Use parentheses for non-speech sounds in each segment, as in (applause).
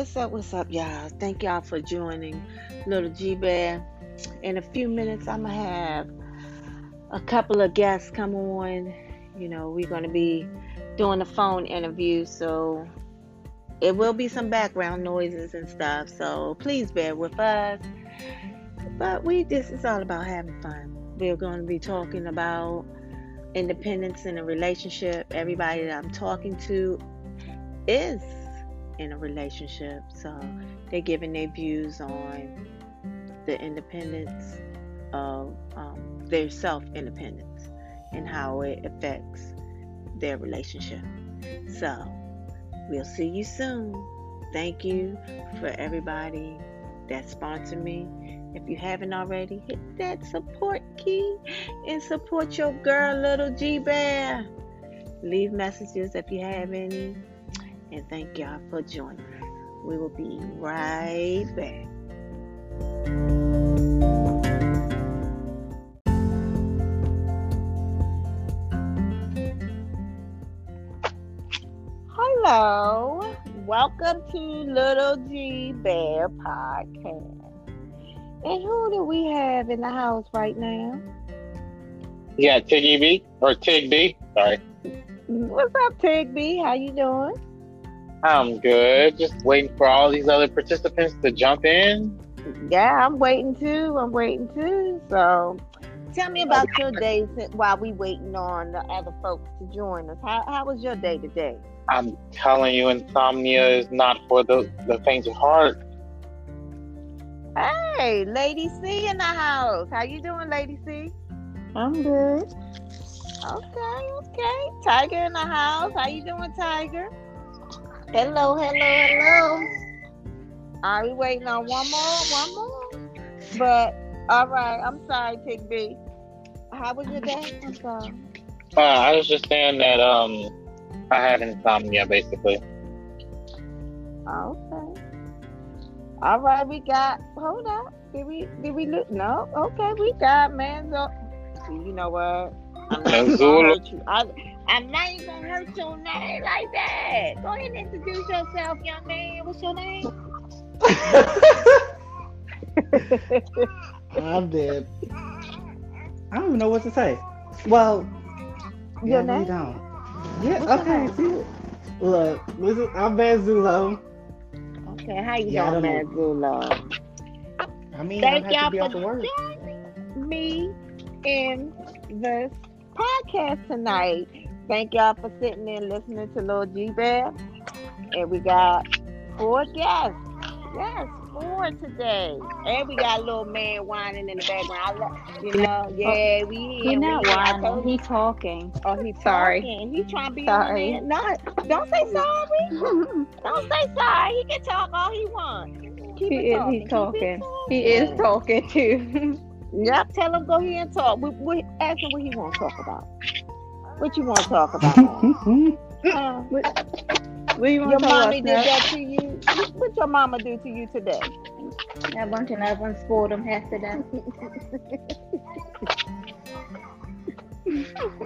What's up? What's up, y'all? Thank y'all for joining Little G Bear. In a few minutes, I'm gonna have a couple of guests come on. You know, we're gonna be doing a phone interview, so it will be some background noises and stuff. So please bear with us. But we this is all about having fun. We're going to be talking about independence in a relationship. Everybody that I'm talking to is in a relationship, so they're giving their views on the independence of um, their self independence and how it affects their relationship. So, we'll see you soon. Thank you for everybody that sponsored me. If you haven't already, hit that support key and support your girl, Little G Bear. Leave messages if you have any. And thank y'all for joining. Us. We will be right back. Hello, welcome to Little G Bear Podcast. And who do we have in the house right now? Yeah, Tiggy B or Tig B. Sorry. What's up, Tig B? How you doing? I'm good. Just waiting for all these other participants to jump in. Yeah, I'm waiting too. I'm waiting too. So, tell me about your day while we waiting on the other folks to join us. How how was your day today? I'm telling you, insomnia is not for the the faint of heart. Hey, Lady C in the house. How you doing, Lady C? I'm good. Okay, okay. Tiger in the house. How you doing, Tiger? Hello, hello, hello. Are we waiting on one more? One more? But all right. I'm sorry, Tig B. How was your day? Uh, I was just saying that um, I had insomnia basically. Okay. All right, we got. Hold up. Did we? Did we look? No. Okay, we got Manzo. You know what? I'm not even gonna hurt you. I, I'm not even gonna hurt your name like that. Go ahead and introduce yourself, young man. What's your name? (laughs) I'm dead. I don't even know what to say. Well, Your yeah, we name? don't. Yeah, What's okay. See, look, listen, I'm Man Zulo. Okay, how you Yeah, I doing, don't I mean, Thank I y'all to be for off the work. joining me in this podcast tonight. Thank y'all for sitting there listening to Lil G Bear. And we got four guests. Yes, four today. And we got a little man whining in the background. I love, you know, yeah, we here. He's not whining. He's talking. Oh, he's Sorry. talking. He's trying to be Sorry. on there. No, don't say sorry. (laughs) Don't say sorry. He can talk all he wants. Keep He is. talking. He's Keep it talking. He is talking. talking too. (laughs) Yep, tell him go ahead and talk. We, we ask him what he want to talk about. What you want to talk about? man? (laughs) Huh? what you your to mommy did Nat? that to you. What- What your mama do to you today? That bunch of everyone spoiled him half to death.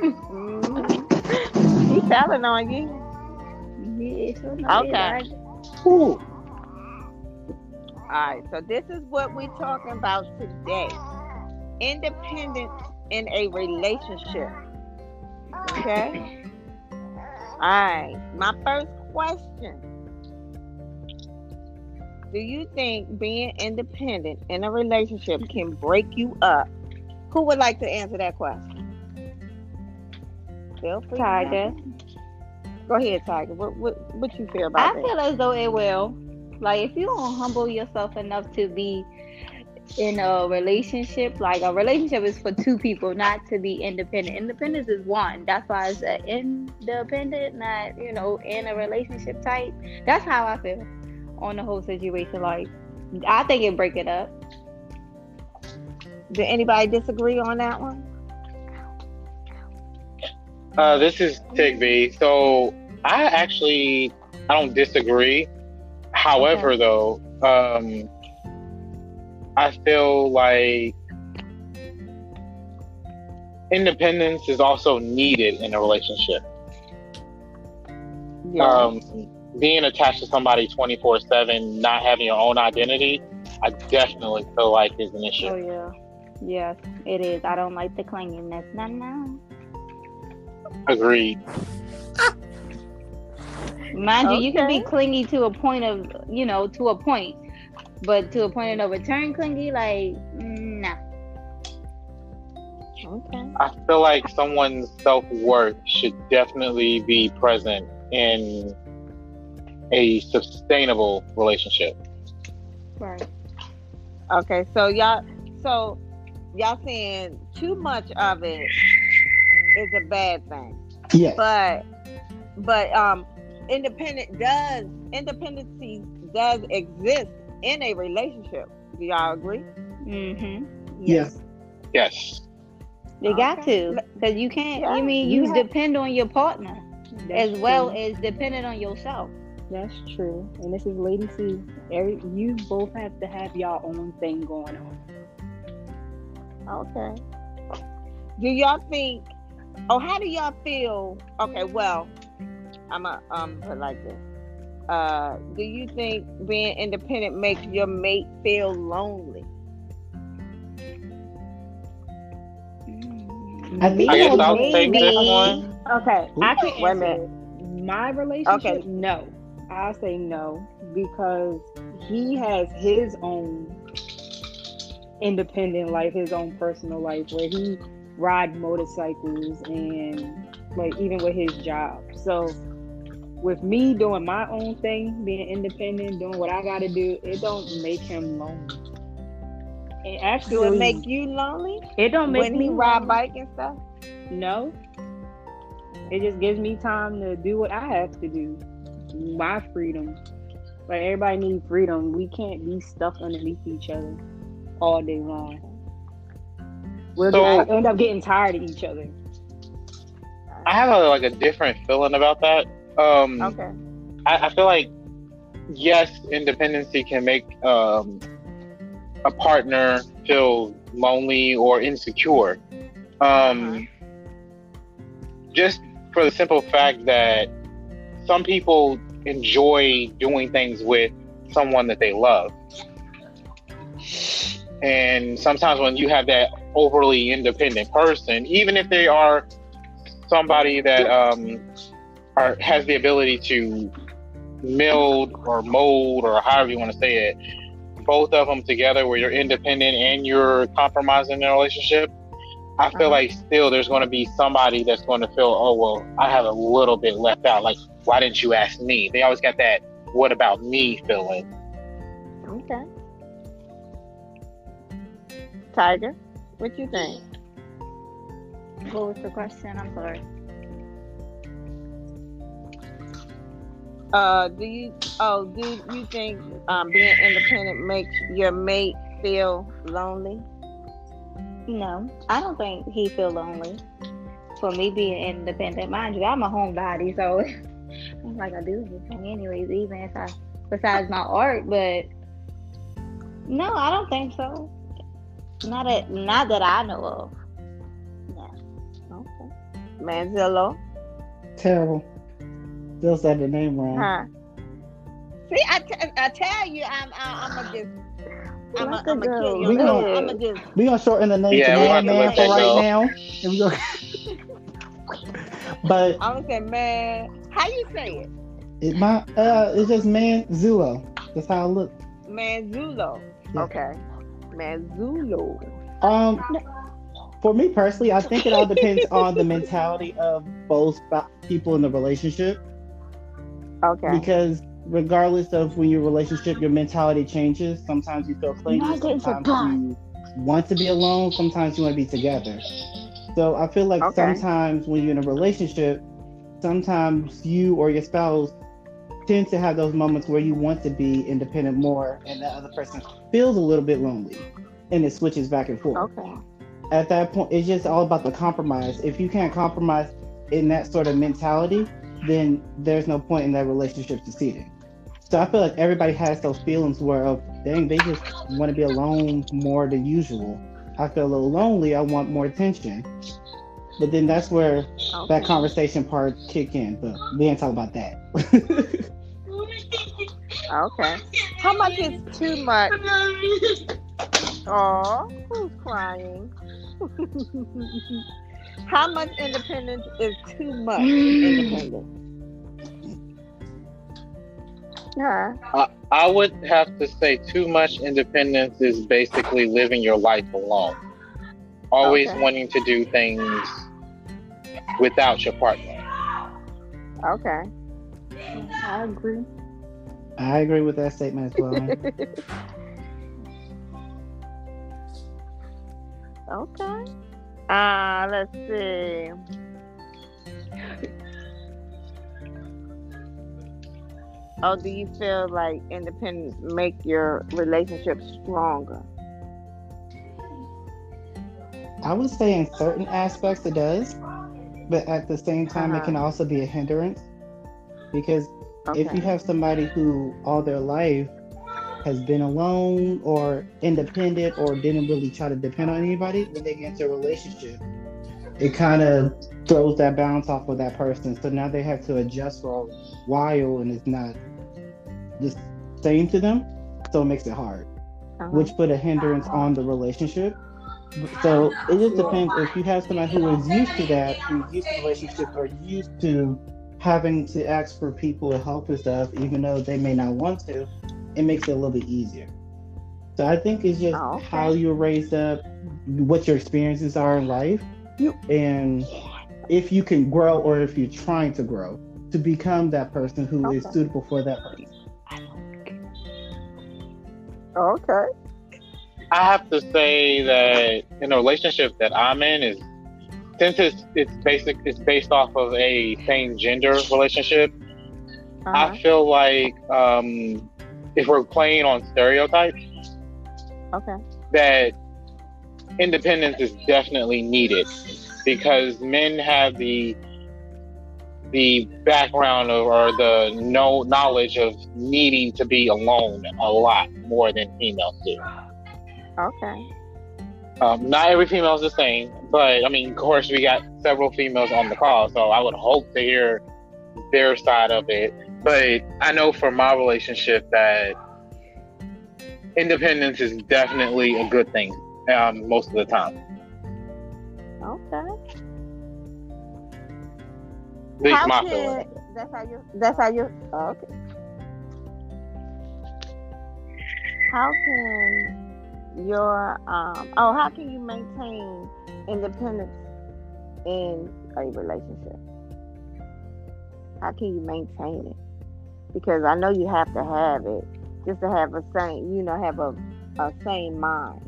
Mhm. (laughs) He telling on you. He. Okay. Ooh. All right, so this is what we're talking about today. Independence in a relationship. Okay? All right, my first question. Do you think being independent in a relationship can break you up? Who would like to answer that question? Feel free. Tiger. Go ahead, Tiger. What what what you feel I about that? I feel as though it will. Like if you don't humble yourself enough to be in a relationship, like a relationship is for two people, not to be independent. Independence is one. That's why it's an independent, not you know, in a relationship type. That's how I feel on the whole situation. Like I think it break it up. Did anybody disagree on that one? Uh, this is Tig B. So I actually I don't disagree. However, though, um, I feel like independence is also needed in a relationship. Yeah. Um, being attached to somebody 24 7, not having your own identity, I definitely feel like is an issue. Oh yeah, yes, it is. I don't like the clinginess. No, no. Agreed. Mind you, you can be clingy to a point of, you know, to a point, but to a point of no return clingy, like, nah. Okay. I feel like someone's self worth should definitely be present in a sustainable relationship. Right. Okay. So y'all, so y'all saying too much of it is a bad thing, Yes. but but um, independent does independency does exist in a relationship. Do y'all agree? Mm-hmm. Yes. Yes. They got to, because you can't. Yeah, you mean you you depend on your partner That's as well true. as dependent on yourself. That's true. And this is lady too. Every you both have to have your own thing going on. Okay. Do y'all think? Oh, how do y'all feel? Okay, well, I'm a um put like this. Uh, do you think being independent makes your mate feel lonely? I think- I guess Me, I'll take this one. Okay, I can Wait a answer minute. My relationship, Okay. no. I say no because he has his own independent life, his own personal life where he ride motorcycles and like even with his job. So with me doing my own thing, being independent, doing what I gotta do, it don't make him lonely. It actually Do it make you lonely it don't make when me he ride lonely. bike and stuff? No. It just gives me time to do what I have to do. My freedom. Like everybody needs freedom. We can't be stuck underneath each other all day long. We'll So- get, end up getting tired of each other. I have a, like a different feeling about that. Um, Okay. I, I feel like yes, independency can make um, a partner feel lonely or insecure. Um, Just for the simple fact that some people enjoy doing things with someone that they love. And sometimes when you have that overly independent person, even if they are somebody that um, are, has the ability to meld or mold or however you want to say it, both of them together where you're independent and you're compromising the relationship, I feel Uh-huh. like still there's going to be somebody that's going to feel, oh, well, I have a little bit left out. Like, why didn't you ask me? They always got that, what about me feeling. Okay. Tiger, what do you think? What was the question? I'm sorry. Uh, do you? Oh, do you think um, being independent makes your mate feel lonely? No, I don't think he feel lonely. For me being independent, mind you, I'm a homebody, so (laughs) I'm like I do anything anyways, even if I besides my art. But no, I don't think so. Not that, not that I know of. Yeah. Okay. Manzillo, Terrible. Still said the name wrong. huh? See, I, t- I tell you, I'm I, I'm gonna just. I'm gonna it go. kill you. We gonna- I'm gonna just. We gonna shorten the name Yeah, to Man Man for right go. now. And we gonna, (laughs) but I'm gonna say, man. How you say it? it my uh it's just Man Zulo. That's how it looks. Manzulo. Yeah. Okay. Manzulo. Um, for me personally, I think it all depends on the mentality of both people in the relationship. Okay. Because regardless of when your relationship, your mentality changes. Sometimes you feel clingy. Sometimes you want to be alone. Sometimes you want to be together. So I feel like Okay. sometimes when you're in a relationship, sometimes you or your spouse tend to have those moments where you want to be independent more, and the other person feels a little bit lonely, and it switches back and forth Okay. at that point it's just all about the compromise if you can't compromise in that sort of mentality then there's no point in that relationship succeeding so i feel like everybody has those feelings where of dang they just want to be alone more than usual i feel a little lonely i want more attention but then that's where okay. that conversation part kick in but we ain't talking about that Okay. How much is too much? Oh, who's crying? (laughs) How much independence is too much independence? Yeah. I, I would have to say too much independence is basically living your life alone. Always Okay. wanting to do things without your partner. Okay. I agree. I agree with that statement as well. (laughs) Okay. Uh, let's see. Oh, do you feel like independence make your relationship stronger? I would say in certain aspects it does, but at the same time, it Uh-huh. can also be a hindrance because Okay. if you have somebody who all their life has been alone or independent or didn't really try to depend on anybody, when they get into a relationship, it kind of throws that balance off of that person. So now they have to adjust for a while and it's not the same to them. So it makes it hard, Uh-huh. which put a hindrance on the relationship. So it just depends if you have somebody who is used to that, who's used to relationships or used to having to ask for people to help and stuff, even though they may not want to, it makes it a little bit easier. So I think it's just Oh, okay. how you're raised up, what your experiences are in life, and if you can grow or if you're trying to grow to become that person who is Okay. suitable for that person. Okay. I have to say that in a relationship that I'm in is since it's it's basic it's based off of a same gender relationship, Uh-huh. I feel like um, if we're playing on stereotypes, Okay. that independence is definitely needed because men have the the background of, or the no knowledge of needing to be alone a lot more than females do. Okay. Um, not every female is the same, but I mean, of course, we got several females on the call, so I would hope to hear their side of it. But I know for my relationship that independence is definitely a good thing um, most of the time. Okay. At least How my can- feeling. That's how you. That's how you. oh, okay. How can your um? Oh, how can you maintain independence in a relationship? How can you maintain it? Because I know you have to have it just to have a same, you know, have a a same mind.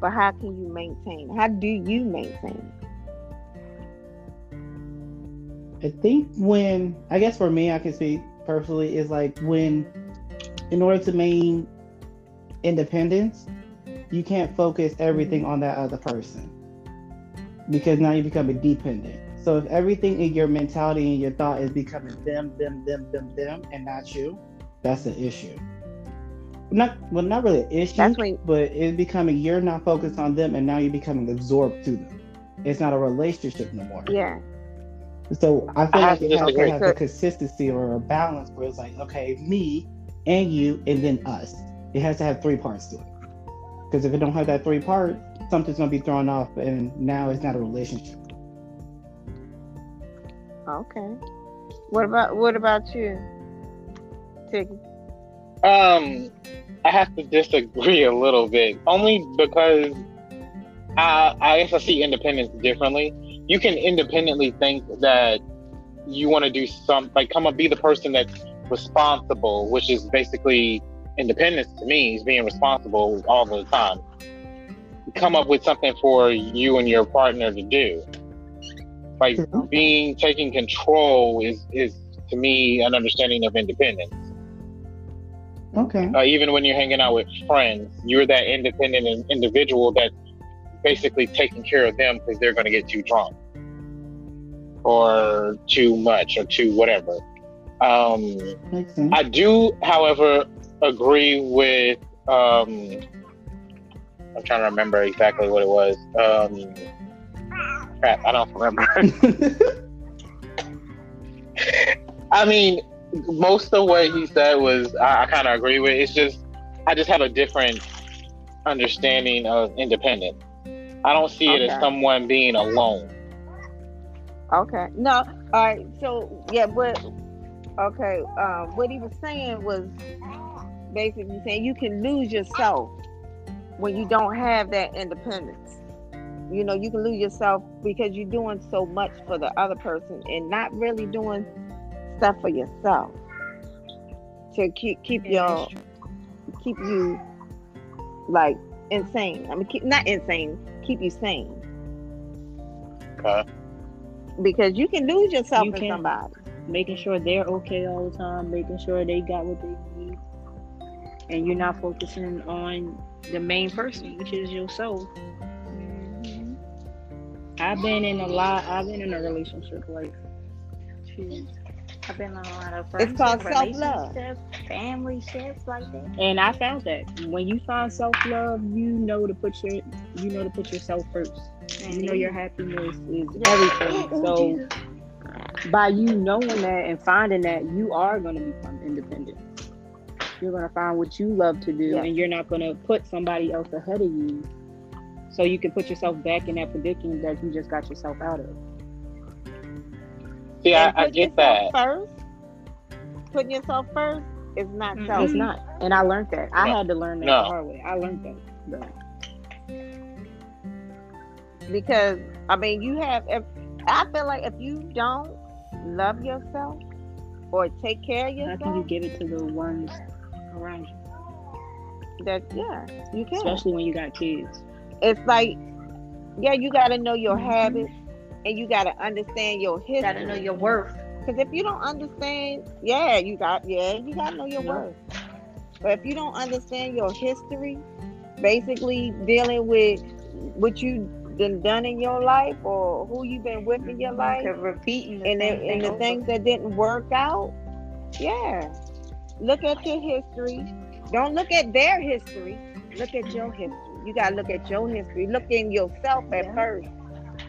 But how can you maintain? How do you maintain? I think when I guess for me, I can speak personally is like when, in order to maintain independence, you can't focus everything mm-hmm. on that other person because now you become a dependent. So if everything in your mentality and your thought is becoming them, them, them, them, them, and not you, that's an issue. Not well, not really an issue, That's when- but it's becoming you're not focused on them, and now you're becoming absorbed to them. It's not a relationship no more. Yeah. So I feel I like have it has to have a consistency or a balance where it's like, okay, me and you and then us. It has to have three parts to it. Because if it don't have that three parts, something's gonna be thrown off and now it's not a relationship. Okay. What about what about you, Tiggy? Um, I have to disagree a little bit, only because I, I guess I see independence differently. You can independently think that you want to do some, like, come up, be the person that's responsible, which is basically independence to me is being responsible all the time. Come up with something for you and your partner to do. Like being taking control is is to me an understanding of independence. Okay. Uh, even when you're hanging out with friends, you're that independent in- individual that's basically taking care of them because they're going to get too drunk or too much or too whatever. Um. I do, however, agree with. Um, I'm trying to remember exactly what it was. Um, crap, I don't remember. (laughs) I mean, most of what he said was I, I kind of agree with. It's just I just have a different understanding of independent. I don't see it as someone being alone. Okay. No. All right. So yeah, but okay. Uh, what he was saying was basically saying you can lose yourself when you don't have that independence. You know, you can lose yourself because you're doing so much for the other person and not really doing stuff for yourself to keep keep your keep you like insane. I mean, keep, not insane. Keep you sane Okay. because you can lose yourself You in somebody. making sure they're okay all the time, making sure they got what they need, and you're not focusing on the main person, which is yourself. I've been in a lot. I've been in a relationship like, shoot, I've been on a lot of It's called self-love. relationships, family shits like that. and I found that when you find self love, you know to put your, you know to put yourself first. You know your happiness is everything. (laughs) So by you knowing that and finding that, you are going to become independent. You're going to find what you love to do, Yes. and you're not going to put somebody else ahead of you. So you can put yourself back in that predicament that you just got yourself out of. See, I, I get that. First, putting yourself first is not Mhm. self. It's not, and I learned that. I No. had to learn that No. the hard way. I learned that. But because I mean, you have. If, I feel like if you don't love yourself or take care of yourself, how can you give it to the ones around you, that yeah, you can. especially when you got kids? It's like, yeah, you got to know your Mhm. habits and you got to understand your history. Gotta know your worth. Because if you don't understand, yeah, you got yeah, you gotta know your worth. But if you don't understand your history, basically dealing with what you done done in your life or who you've been with in your life, To repeating the and the, and the things that didn't work out, yeah. Look at your history. Don't look at their history. Look at your history. You gotta look at your history. Look in yourself at first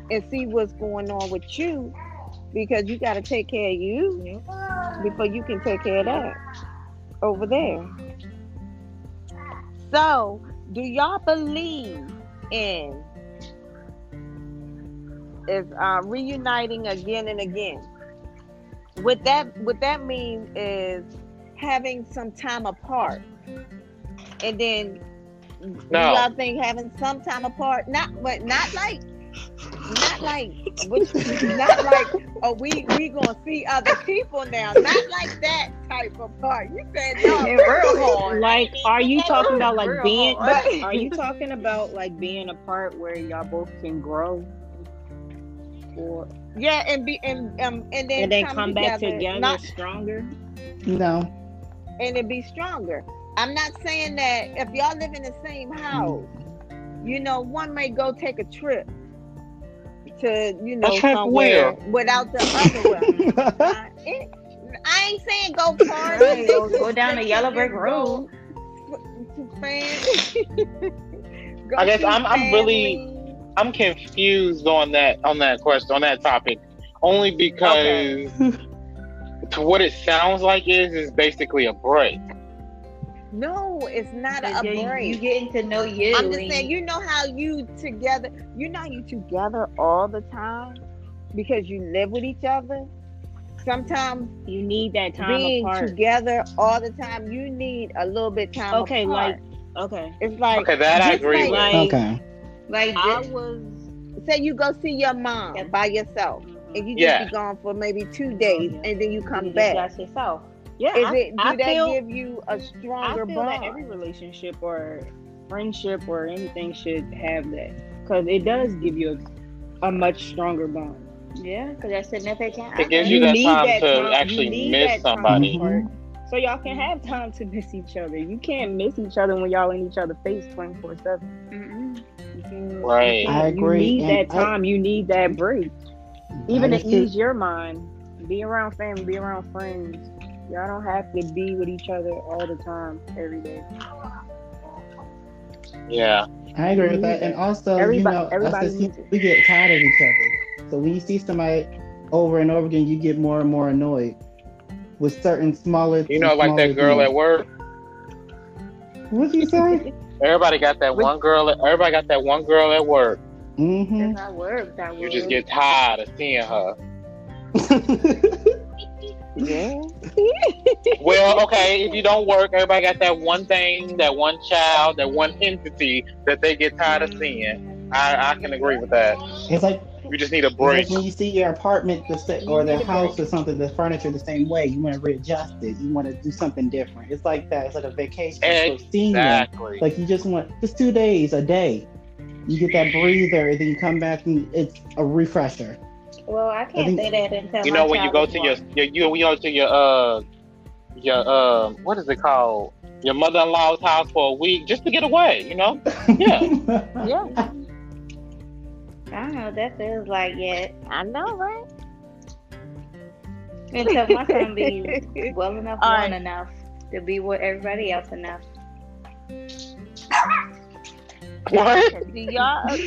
and see what's going on with you because you gotta take care of you before you can take care of that over there. So, do y'all believe in is uh, reuniting again and again? What that what that means is having some time apart, and then No. y'all think having some time apart, not but not like. Not like, which, not like, oh, we we gonna see other people now. Not like that type of part. You said no, real hard. Like, are you talking about like Real being? hard. Are you talking about like being apart where y'all both can grow, or Yeah, and be and um and then and then come back together, together not- stronger? No. and it be stronger. I'm not saying that if y'all live in the same house, you know, one may go take a trip to you know somewhere where? without the other one. (laughs) Uh, it- I ain't saying go party. Right, go- go down the yellow brick road. To fam- (laughs) Go I guess I'm- I'm really- I'm confused on that on that question on that topic, only because to what it sounds like is is basically a break. No, it's not a But you- break. You getting to know you. I'm just saying, you know how you together, you know how you together all the time because you live with each other. Sometimes You need that time being apart. together all the time, you need a little bit time. Okay, apart. like okay, it's like Okay, that I just agree like- with. okay. like I this- was say you go see your mom by yourself, and you just Yeah. be gone for maybe two days, and then you come you back. just yourself. Yeah. Is I, it do I that feel, give you a stronger I feel bond? that every relationship or friendship or anything should have that because it does give you a, a much stronger bond. Yeah, because that's significant. It gives You you that time that to time- actually miss that time somebody. So y'all can have time to miss each other. You can't miss each other when y'all in each other's face twenty four seven. Right. I agree, You need and that I- time. you need that break, even to ease your mind. Be around family. Be around friends. Y'all don't have to be with each other all the time, every day. Yeah. I agree with that. And also, Everybody- you know, everybody us as people, we get tired of each other. So when you see somebody over and over again, you get more and more annoyed. with certain smaller. Things. You know, like that girl things. at work. What'd you say? Everybody got that one girl. At, everybody got that one girl at work. mm-hmm. That's not work. That You just get tired of seeing her. (laughs) Yeah. Well, okay, if you don't work, everybody got that one thing, that one child, that one entity that they get tired of seeing. I, I can agree with that. it's like You just need a break. when you see your apartment the or the house or something, the furniture the same way. You want to readjust it. You want to do something different. It's like that. It's like a vacation. Exactly. Like you just want just two days a day. You get that breather, and then you come back and it's a refresher. Well, I can't think- say that until You my know when you go to your, born. your you when you go to your uh your uh what is it called your mother-in-law's house for a week just to get away. You know. (laughs) Yeah. Yeah. (laughs) I don't know what that feels like yet. I know, right? Until my son be (laughs) well enough, All grown right. enough to be with everybody else enough. What? Do y'all?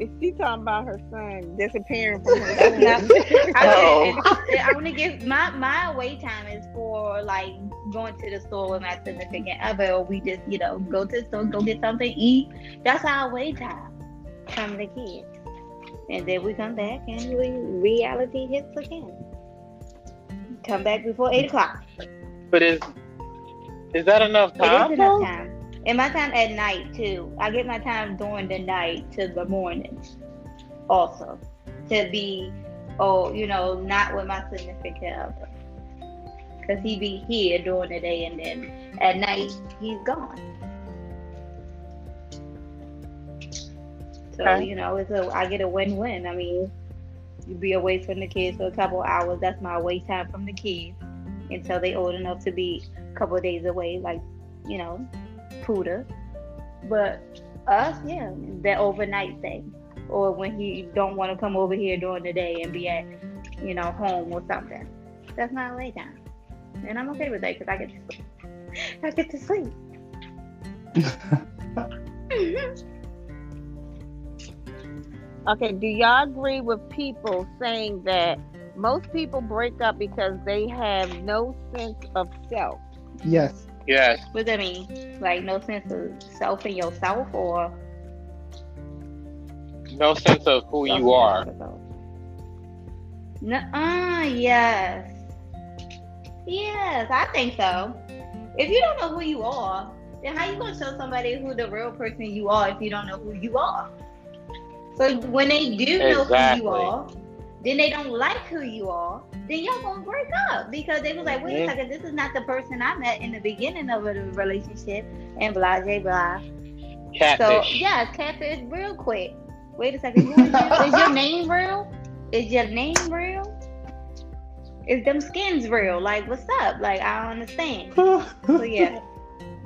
Is she talking about her son disappearing from her (laughs) That's not. son? Oh. I, I want to give my my away time is for like going to the store with my significant other, or we just you know go to the store, go get something eat. That's our away time from the kids, and then we come back and we reality hits again. Come back before eight o'clock. But is is that enough It is enough time. And my time at night too. I get my time during the night to the morning also. To be oh, you know, not with my significant other. Cause he be here during the day and then at night he's gone. So, you know, it's a I get a win win. I mean, you be away from the kids for a couple hours. That's my away time from the kids until they old enough to be a couple of days away, like, you know, Puda. But us, yeah, that overnight thing. Or when he don't want to come over here during the day and be at, you know, home or something. That's not lay time. And I'm okay with that because I get to sleep. (laughs) I get to sleep. (laughs) Okay, do y'all agree with people saying that most people break up because they have no sense of self? yes. Yes. What does that mean? Like no sense of self in yourself or No sense of who you are. No, uh, yes. Yes, I think so. If you don't know who you are, then how you gonna show somebody who the real person you are if you don't know who you are? So when they do know who you are, then they don't like who you are, then y'all gonna break up because they was like, wait a mm-hmm. second, this is not the person I met in the beginning of a relationship and blah blah blah. So Catfish. yeah, catfish real quick. Wait a second. Is, is your (laughs) name real? Is your name real? Is them skins real? Like what's up? Like I don't understand. (laughs) So yeah.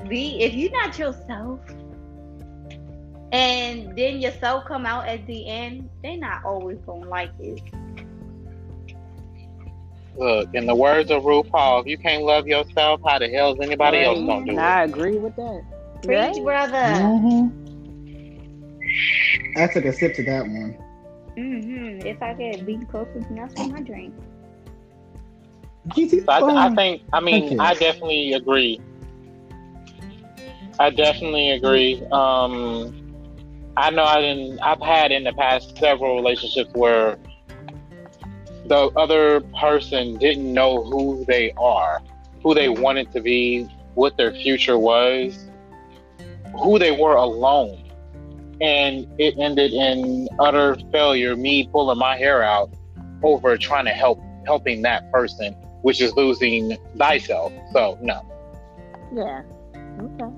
Be if you're not yourself and then yourself come out at the end, they not always gonna like it. Look, in the words of RuPaul, if you can't love yourself, how the hell is anybody else gonna do And it? I agree with that. Preach, Right? brother. hmm I took a sip to that one. hmm If I could be closer to nothing, my drink. GT So I, I think, I mean, Okay. I definitely agree. I definitely agree. Um, I know I didn't. I've had in the past several relationships where the other person didn't know who they are, who they wanted to be, what their future was, who they were alone, and it ended in utter failure. Me pulling my hair out over trying to help helping that person, which is losing thyself. So no. Yeah. Okay.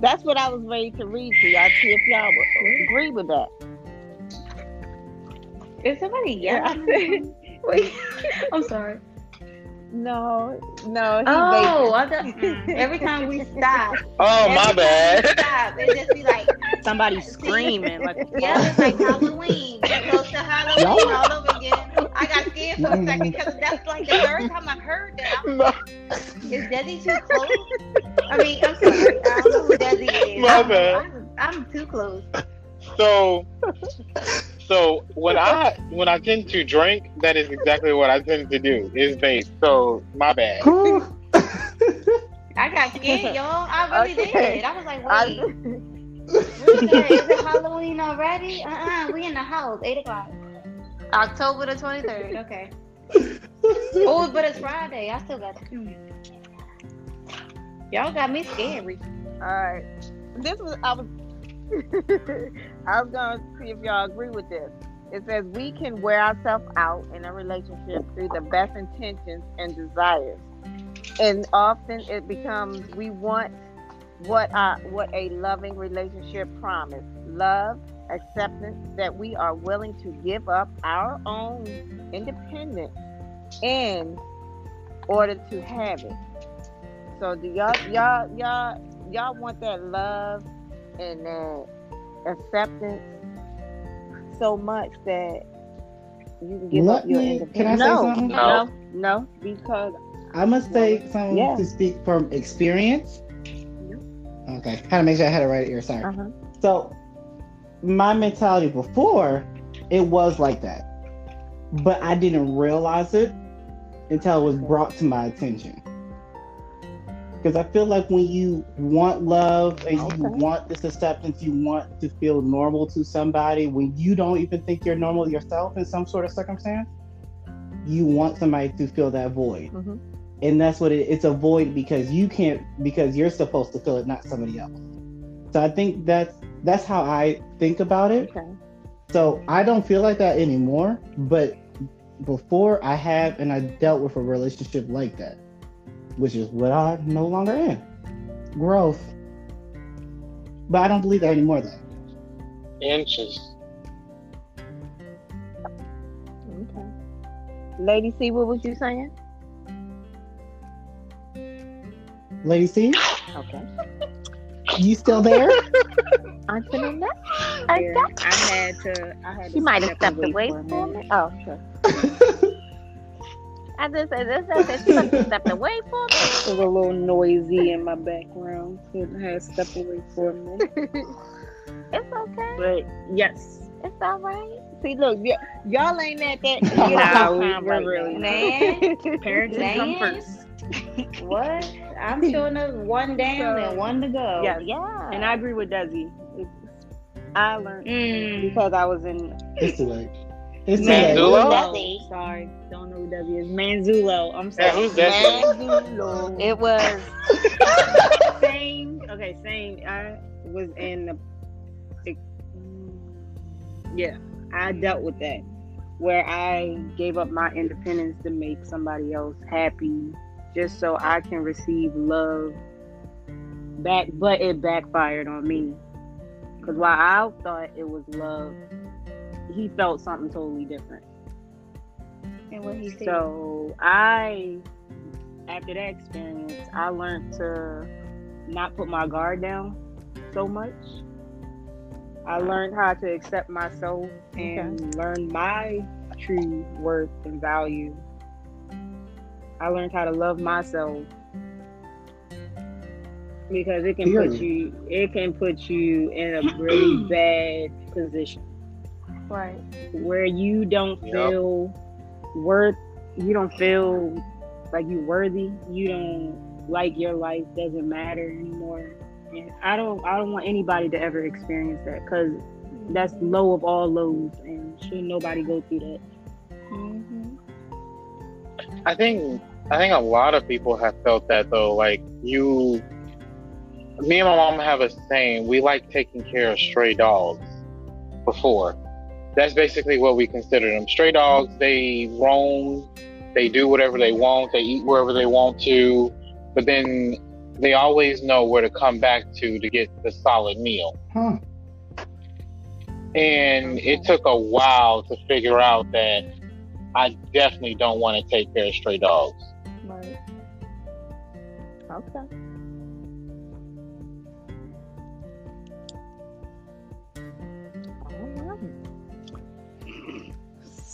That's what I was ready to read to y'all. See if y'all would agree with that. Is somebody Yeah. yelling? (laughs) Wait, (laughs) I'm sorry. No, no. He Oh, I thought, mm, (laughs) every time we stop, Oh my bad. we stop, it just be like, Somebody (laughs) screaming like yeah, it's like Halloween. We're close to Halloween Y'all- over again. I got scared for a second because that's like the third time I heard that. I'm like, is Desi too close? I mean, I'm sorry. I don't know who Desi is. My I'm, bad. I'm, I'm too close. So So when I when I tend to drink, that is exactly what I tend to do. Is vape. So my bad. I got scared, y'all. I really Okay. did. I was like, wait. What is that? Is it Halloween already? Uh-uh. We in the house. 8 o'clock. October the 23rd. Okay. (laughs) oh, but it's Friday. I still got to. Y'all got me scary. All right. This was I was (laughs) I was gonna see if y'all agree with this. It says we can wear ourselves out in a relationship through the best intentions and desires. And often it becomes we want what our what a loving relationship promise. Love, acceptance that we are willing to give up our own independence in order to have it. So do y'all y'all y'all y'all want that love and that acceptance so much that you can give Let up your me- independence? can I say no, something? no, no, because I must say something Yeah. to speak from experience. Okay, had to make sure I had it right ear. Sorry. uh-huh. So, my mentality before it was like that, but I didn't realize it until it was brought to my attention. Because I feel like when you want love and you want this acceptance, you want to feel normal to somebody when you don't even think you're normal yourself in some sort of circumstance, you want somebody to fill that void. Mhm. And that's what it, it's a void because you can't because you're supposed to fill it, not somebody else. So I think that's that's how I think about it. Okay. So I don't feel like that anymore. But before I have and I dealt with a relationship like that, which is what I no longer am. Growth. But I don't believe that anymore though. Inches. Okay. Lady C, what was you saying? Lady C, Okay. you still there? I'm feeling that. Yeah, I had to. I had. She to might have step stepped away for a minute. me. Oh, sure. I just said this. I said she must have stepped away for me. It was a little noisy in my background, so I had to away for a minute. (laughs) It's okay. But yes, It's all right. See, look, y- y'all ain't at that. (laughs) Y'all we- time we're right really now. Man, (laughs) parents come first. what? I'm showing us one down So- and one to go. Yes, Yeah. and I agree with Desi. It's- I learned Mm. because I was in it's too late. It's too Manzulo? Sorry, don't know who Desi is. Manzulo. I'm sorry. Yeah, who's that? Manzulo. It was. (laughs) same. Okay, same. I was in the. Yeah, I dealt with that, where I gave up my independence to make somebody else happy, just so I can receive love back. But it backfired on me, because while I thought it was love, he felt something totally different. And what he said. So I, after that experience, I learned to not put my guard down so much. I learned how to accept myself and learn my true worth and value. I learned how to love myself because it can put you it can put you in a really (clears throat) bad position Right. where you don't Yep. feel worth you don't feel like you're worthy you don't like your life doesn't matter anymore and i don't i don't want anybody to ever experience that because that's low of all lows and should nobody go through that Mhm. I think I think a lot of people have felt that though. Like you, me and my mom have a saying: we like taking care of stray dogs. Before, that's basically what we consider them. Stray dogs. They roam. They do whatever they want. They eat wherever they want to. But then they always know where to come back to to get the solid meal. Huh. And it took a while to figure out that I definitely don't want to take care of stray dogs. Right. Okay.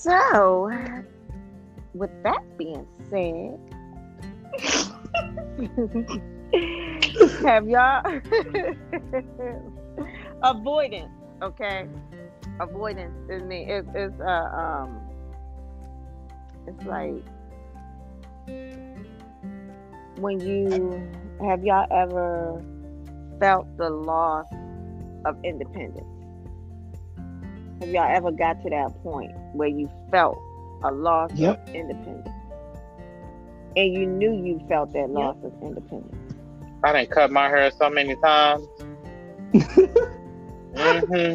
So, with that being said, (laughs) have y'all (laughs) avoidance? Okay, avoidance is me. It, it's uh um. It's like when you have y'all ever felt the loss of independence? Have y'all ever got to that point where you felt a loss Yep. of independence? And you knew you felt that loss of independence. I didn't cut my hair so many times. (laughs) hmm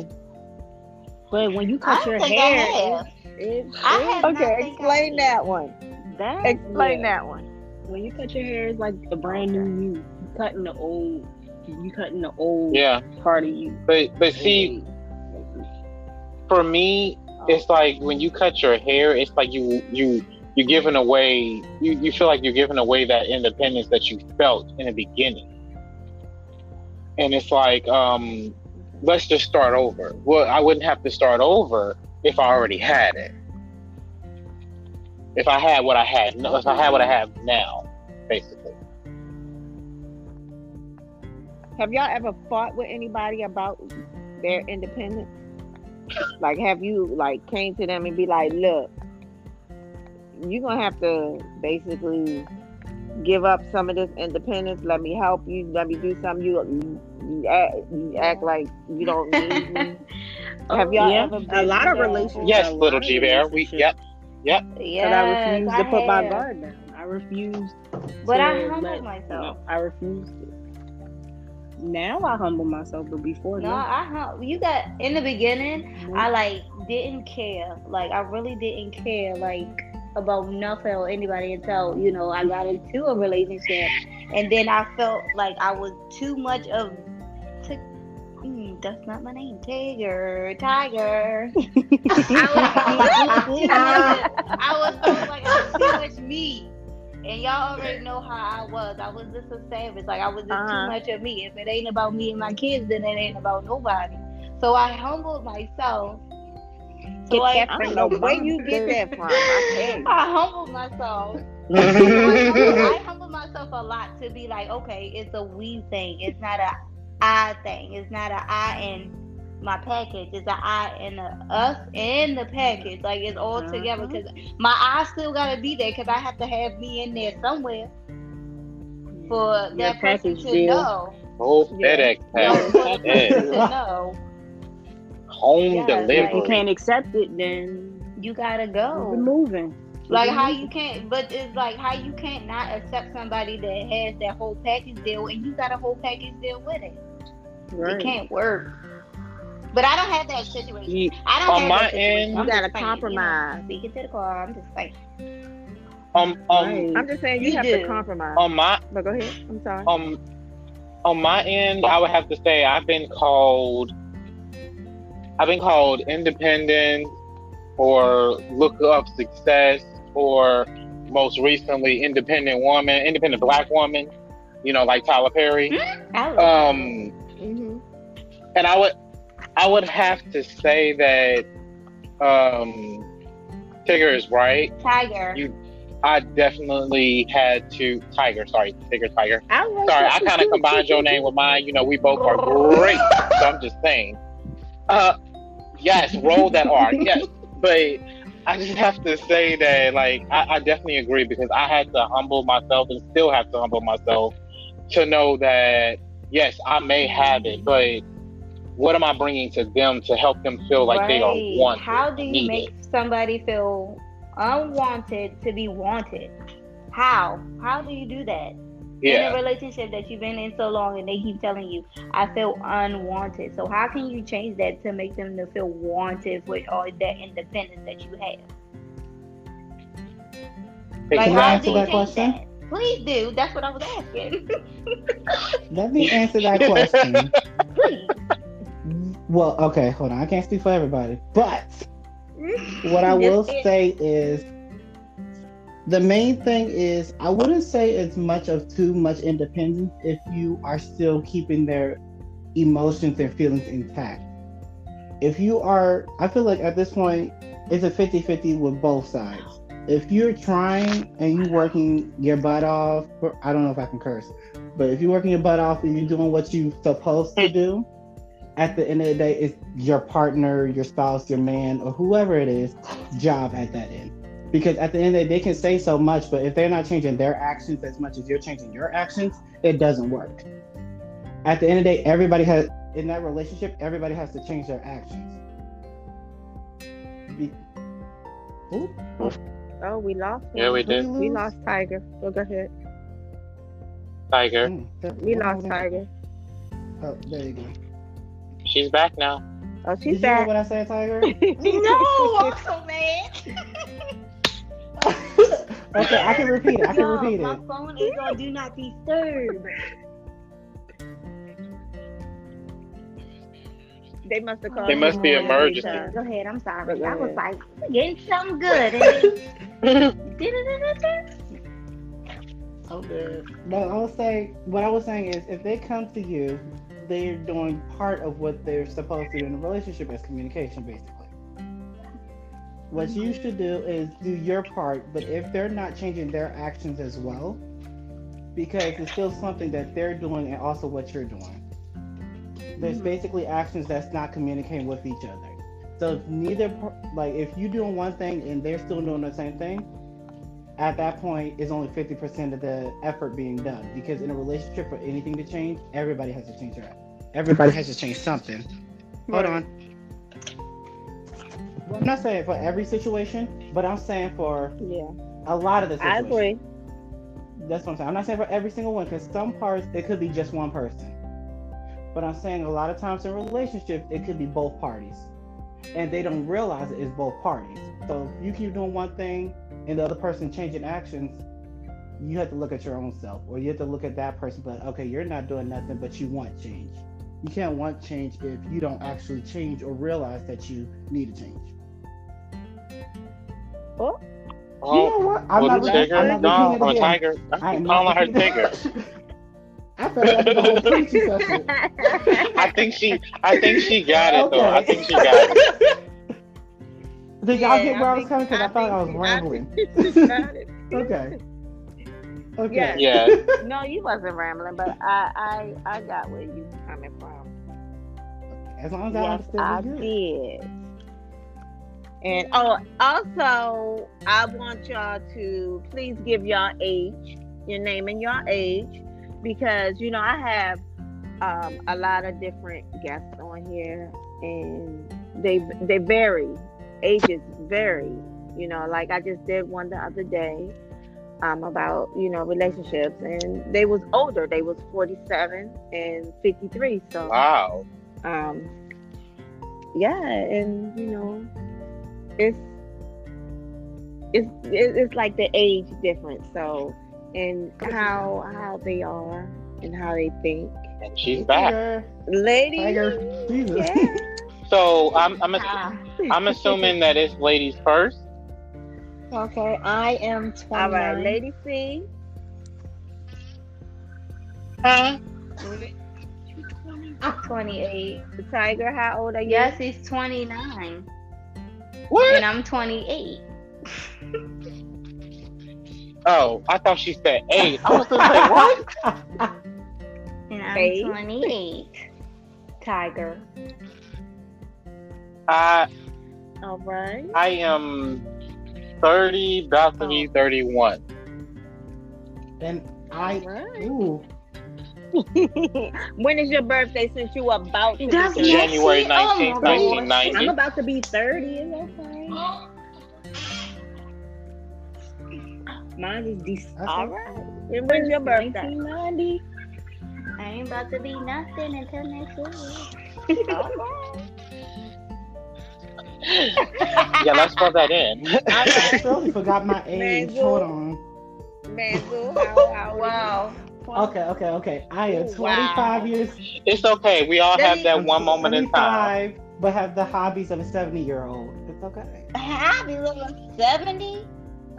But when you cut I your think I hair, have. it, I it- have Okay, think I explain that one. that Explain yeah. that one. When you cut your hair, it's like a brand new you. You cutting the old. You cutting the old Yeah, part of you. but but see, for me, it's like when you cut your hair, it's like you you you're giving away. You you feel like you're giving away that independence that you felt in the beginning, and it's like um, let's just start over. Well, I wouldn't have to start over if I already had it. If I had what I had, no, if I had what I have now, basically. Have y'all ever fought with anybody about their independence? Like, have you like came to them and be like, "Look, you're gonna have to basically give up some of this independence. Let me help you. Let me do something. You, you, you, act, you act like you don't need me." (laughs) Oh, have y'all yeah, ever a lot of relationships. Yes, little G Bear. We yep, yep. But I refuse refused to put my guard down. I refused. But to I humbled let- myself. no, I refused it. Now I humble myself, but before No, no. I you got in the beginning. I like didn't care. Like I really didn't care. Like about nothing or anybody until you know I got into a relationship, and then I felt like I was too much of. T- mm, that's not my name, Tiger. Tiger. (laughs) I was, too much- I was feeling like I was too much me. And y'all already know how I was. I was just a savage. Like I was just Uh-huh. too much of me. If it ain't about me and my kids, then it ain't about nobody. So I humbled myself. So Get like, that I from don't know where you get that from. I. (laughs) I humbled myself. (laughs) I, humbled, I humbled myself a lot to be like, okay, it's a we thing. It's not a I thing. It's not a I and my package. It's I and a us and the package. Like it's all together Uh-huh. because my I still gotta be there because I have to have me in there somewhere for Your that person package to deal. know. Oh, Yeah. FedEx For package. Yeah. to know Home Yeah, delivery. like- you can't accept it, then you gotta go. we're go. moving. Like Keep it how you can't, but it's like how you can't not accept somebody that has that whole package deal, and you got a whole package deal with it. Right. It can't work. But I don't have that situation. Ye- I don't On have my that situation. end- You gotta saying, compromise. You know, speaking to the car, I'm just saying. Um, um, I'm just saying you, You have do. to compromise. on my but go ahead. I'm sorry. um, on my end, I would have to say I've been called, I've been called independent, or look up success, or most recently independent woman, independent black woman. You know, like Tyler Perry. I love Um, hmm and I would I would have to say that um Tigger is right. Tiger. You I definitely had to Tiger, sorry, Tigger Tiger. I like Sorry. I kinda combined your name with mine. You know, we both are great. So I'm just saying. Uh yes, roll that R. (laughs) Yes. But I just have to say that like I, I definitely agree because I had to humble myself and still have to humble myself to know that yes, I may have it, but what am I bringing to them to help them feel like they are Right. wanted? How do you needed? make somebody feel unwanted to be wanted? How? How do you do that? In a relationship that you've been in so long and they keep telling you, I feel unwanted. So how can you change that to make them to feel wanted with all that independence that you have? Like Can I answer that question? that? Please do. That's what I was asking. (laughs) Let me answer that (laughs) question. Please. Well, okay, hold on. I can't speak for everybody, but what I (laughs) will say is the main thing is I wouldn't say it's much of too much independence if you are still keeping their emotions and feelings intact. If you are, I feel like at this point, it's a 50 50 with both sides. If you're trying and you're working your butt off, I don't know if I can curse, but if you're working your butt off and you're doing what you're supposed to do, at the end of the day, it's your partner, your spouse, your man, or whoever it is, job at that end. Because at the end of the day, they can say so much, but if they're not changing their actions as much as you're changing your actions, it doesn't work. At the end of the day, everybody has in that relationship, everybody has to change their actions. Be- Ooh, Oh, we lost. Yeah, we did. We lost Tiger. Well, go ahead. Tiger. mm, We lost. Tiger. Oh, there you go. She's back now. Oh, Did she's you hear back. what I said, Tiger? (laughs) no, I'm (laughs) so mad. (laughs) okay, I can repeat it. I can Yo, repeat My it. phone is on do not disturb. They must have called. They must be emergency. three. Go ahead, I'm sorry. Go I was ahead. like getting something good. And then, Oh, good. No, I was saying what I was saying is if they come to you, they're doing part of what they're supposed to do in a relationship as communication, basically. What you mm-hmm. should do is do your part, but if they're not changing their actions as well, because it's still something that they're doing and also what you're doing. There's mm-hmm. basically actions that's not communicating with each other. So if neither, like if you're doing one thing and they're still doing the same thing, at that point is only 50% of the effort being done. Because in a relationship for anything to change everybody has to change their act, everybody has to change something. Hold on. Well, i'm not saying for every situation but i'm saying for Yeah, a lot of the situations. I agree. that's what i'm saying. I'm not saying for every single one because some parts it could be just one person. But i'm saying a lot of times in relationships it could be both parties. And they don't realize it is both parties. So you keep doing one thing and the other person changing actions, you have to look at your own self, or you have to look at that person. But okay, you're not doing nothing, but you want change. You can't want change if you don't actually change or realize that you need to change. Oh, oh you know what? I'm not, the re- Tiger? I'm not No, repeating or it again. Tiger. I I'm calling her Tiger. it. I felt like the whole preaching session. I think she. I think she got it though. I think she got it. (laughs) Did y'all Yeah, get where I, was think- coming? Because I, thought I was rambling. think she got it. (laughs) (laughs) Okay. Okay. Yes. Yeah. No, you wasn't rambling, but I, I, I got where you were coming from. As long as I Yes, understood, I it's good. did. And oh, also, I want y'all to please give y'all age, your name and your age, because you know I have um, a lot of different guests on here, and they they vary, ages vary. You know, like I just did one the other day um, about you know relationships, and they was older. They was forty seven and fifty three. So Wow. um yeah and you know it's it's it's like the age difference so and how how they are and how they think And she's back. lady. Tiger. Jesus. yeah. So I'm. I'm. Ass- Ah, I'm assuming that it's ladies first. okay, I am 29. all right lady c Huh? I'm 28. the tiger how old are you Yes, he's 29. What? And I'm 28. Oh, I thought she said eight. I was gonna say what? (laughs) And I'm Eight. 28. Tiger. I all right I am thirty, about to be oh. thirty-one. And I, right ooh, (laughs) when is your birthday since you about to That's thirty? yes, January see? Oh, 19th, my 1990. I'm about to be 30, is that fine? Mine is December. I All see. right. And when's your birthday? 1990. I ain't about to be nothing until next year. (laughs) yeah, let's put that in. (laughs) I (laughs) totally forgot my age. Mango. Hold on. Manzo, how, (laughs) how Wow. Okay, okay, okay. I am Ooh, wow. 25 years. it's okay. We all have that I'm one moment in time. but have the hobbies of a 70 year old. It's okay. I be looking 70.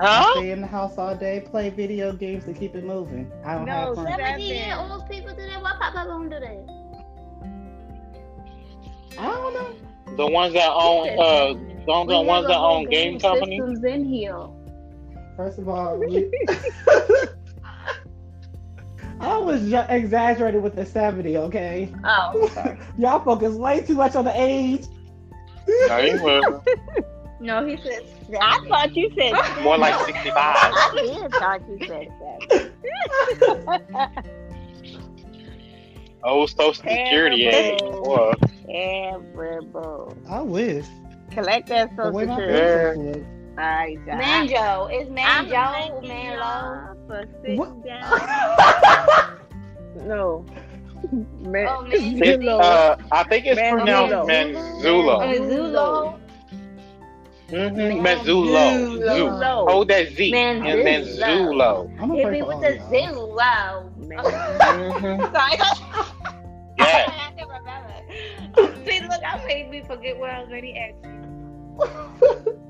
Huh? Stay in the house all day, play video games to keep it moving. I don't No, have fun. seven. 70 year old people do that. Why Papa gonna do that? I don't know. The ones that own uh the, the ones that own game companies. systems in here. First of all, we- (laughs) I was ju- exaggerating with the 70, okay? Oh, sorry. (laughs) Y'all focus way too much on the age. No, you will. (laughs) no, he said. I thought you said More like 65. I did thought you said that. Oh, Social Security age. Terrible. Boy. Terrible. I wish. Collect that The social security. paycheck look. All right, y'all. Manjo. It's I'm Manjo. Manlo. for sitting What? down. (laughs) no. (laughs) Man, Oh, (laughs) man. Uh, I think it's pronounced Manzulo. Manzulo. Manzulo. Mm-hmm. Manzulo. Manzulo. Hold that Z. And Manzulo. Manzulo. I'm Hit me with the y'all. Wow. Mm-hmm. Sorry. Yeah. (laughs) I can remember. (laughs) Oh, see, look, I made me forget what I was ready to ask (laughs) you.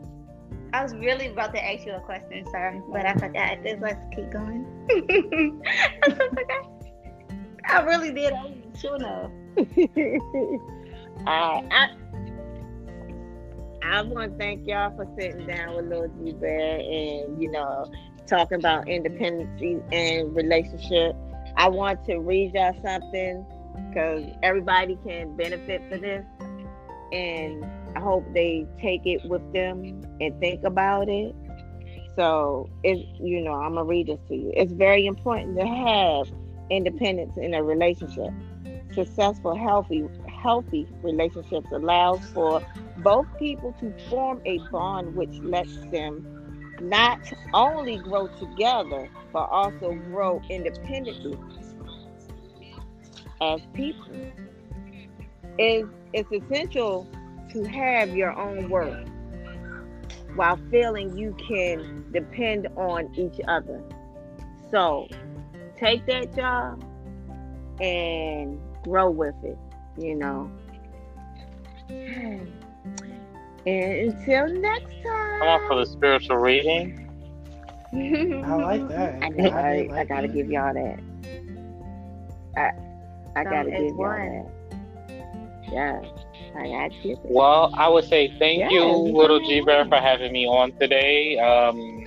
I was really about to ask you a question, sir, but I forgot. Let's keep going. I really did. I was sure enough. I, I, I want to thank y'all for sitting down with Lil G Bear and you know talking about independency and relationship. I want to read y'all something because everybody can benefit from this, and I hope they take it with them and think about it. So it's you know I'm gonna read this to you. It's very important to have independence in a relationship successful healthy healthy relationships allows for both people to form a bond which lets them not only grow together but also grow independently as people it's, it's essential to have your own worth while feeling you can depend on each other so take that job and grow with it, you know. And until next time. Come on for the spiritual reading. I like that. (laughs) I, know, I I, did I gotta that. give y'all that. I I gotta is give y'all one. that. Yeah, I gotta give it. Well, I would say thank Yes, you, you Little. G Bear, for having me on today. Um,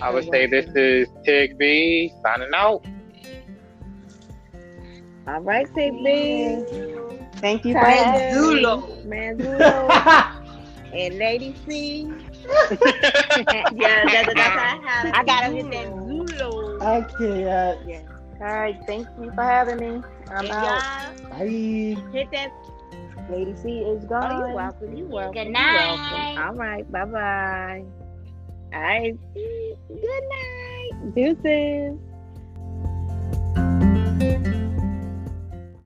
I would say this is Tig B signing out. All right, Big B. Thank you for Tiger, having me. Manzulo, (laughs) and Lady C. (laughs) (laughs) yeah, that, that's how I have. I gotta hit that Zulo. Okay, uh, Yeah. All right, thank you for having me. I'm And out. y'all bye. hit that. Lady C is oh, gone. Oh, gone. you're welcome. You're welcome. Good you're night. welcome. All right. Bye bye. All right. Good night. Deuces.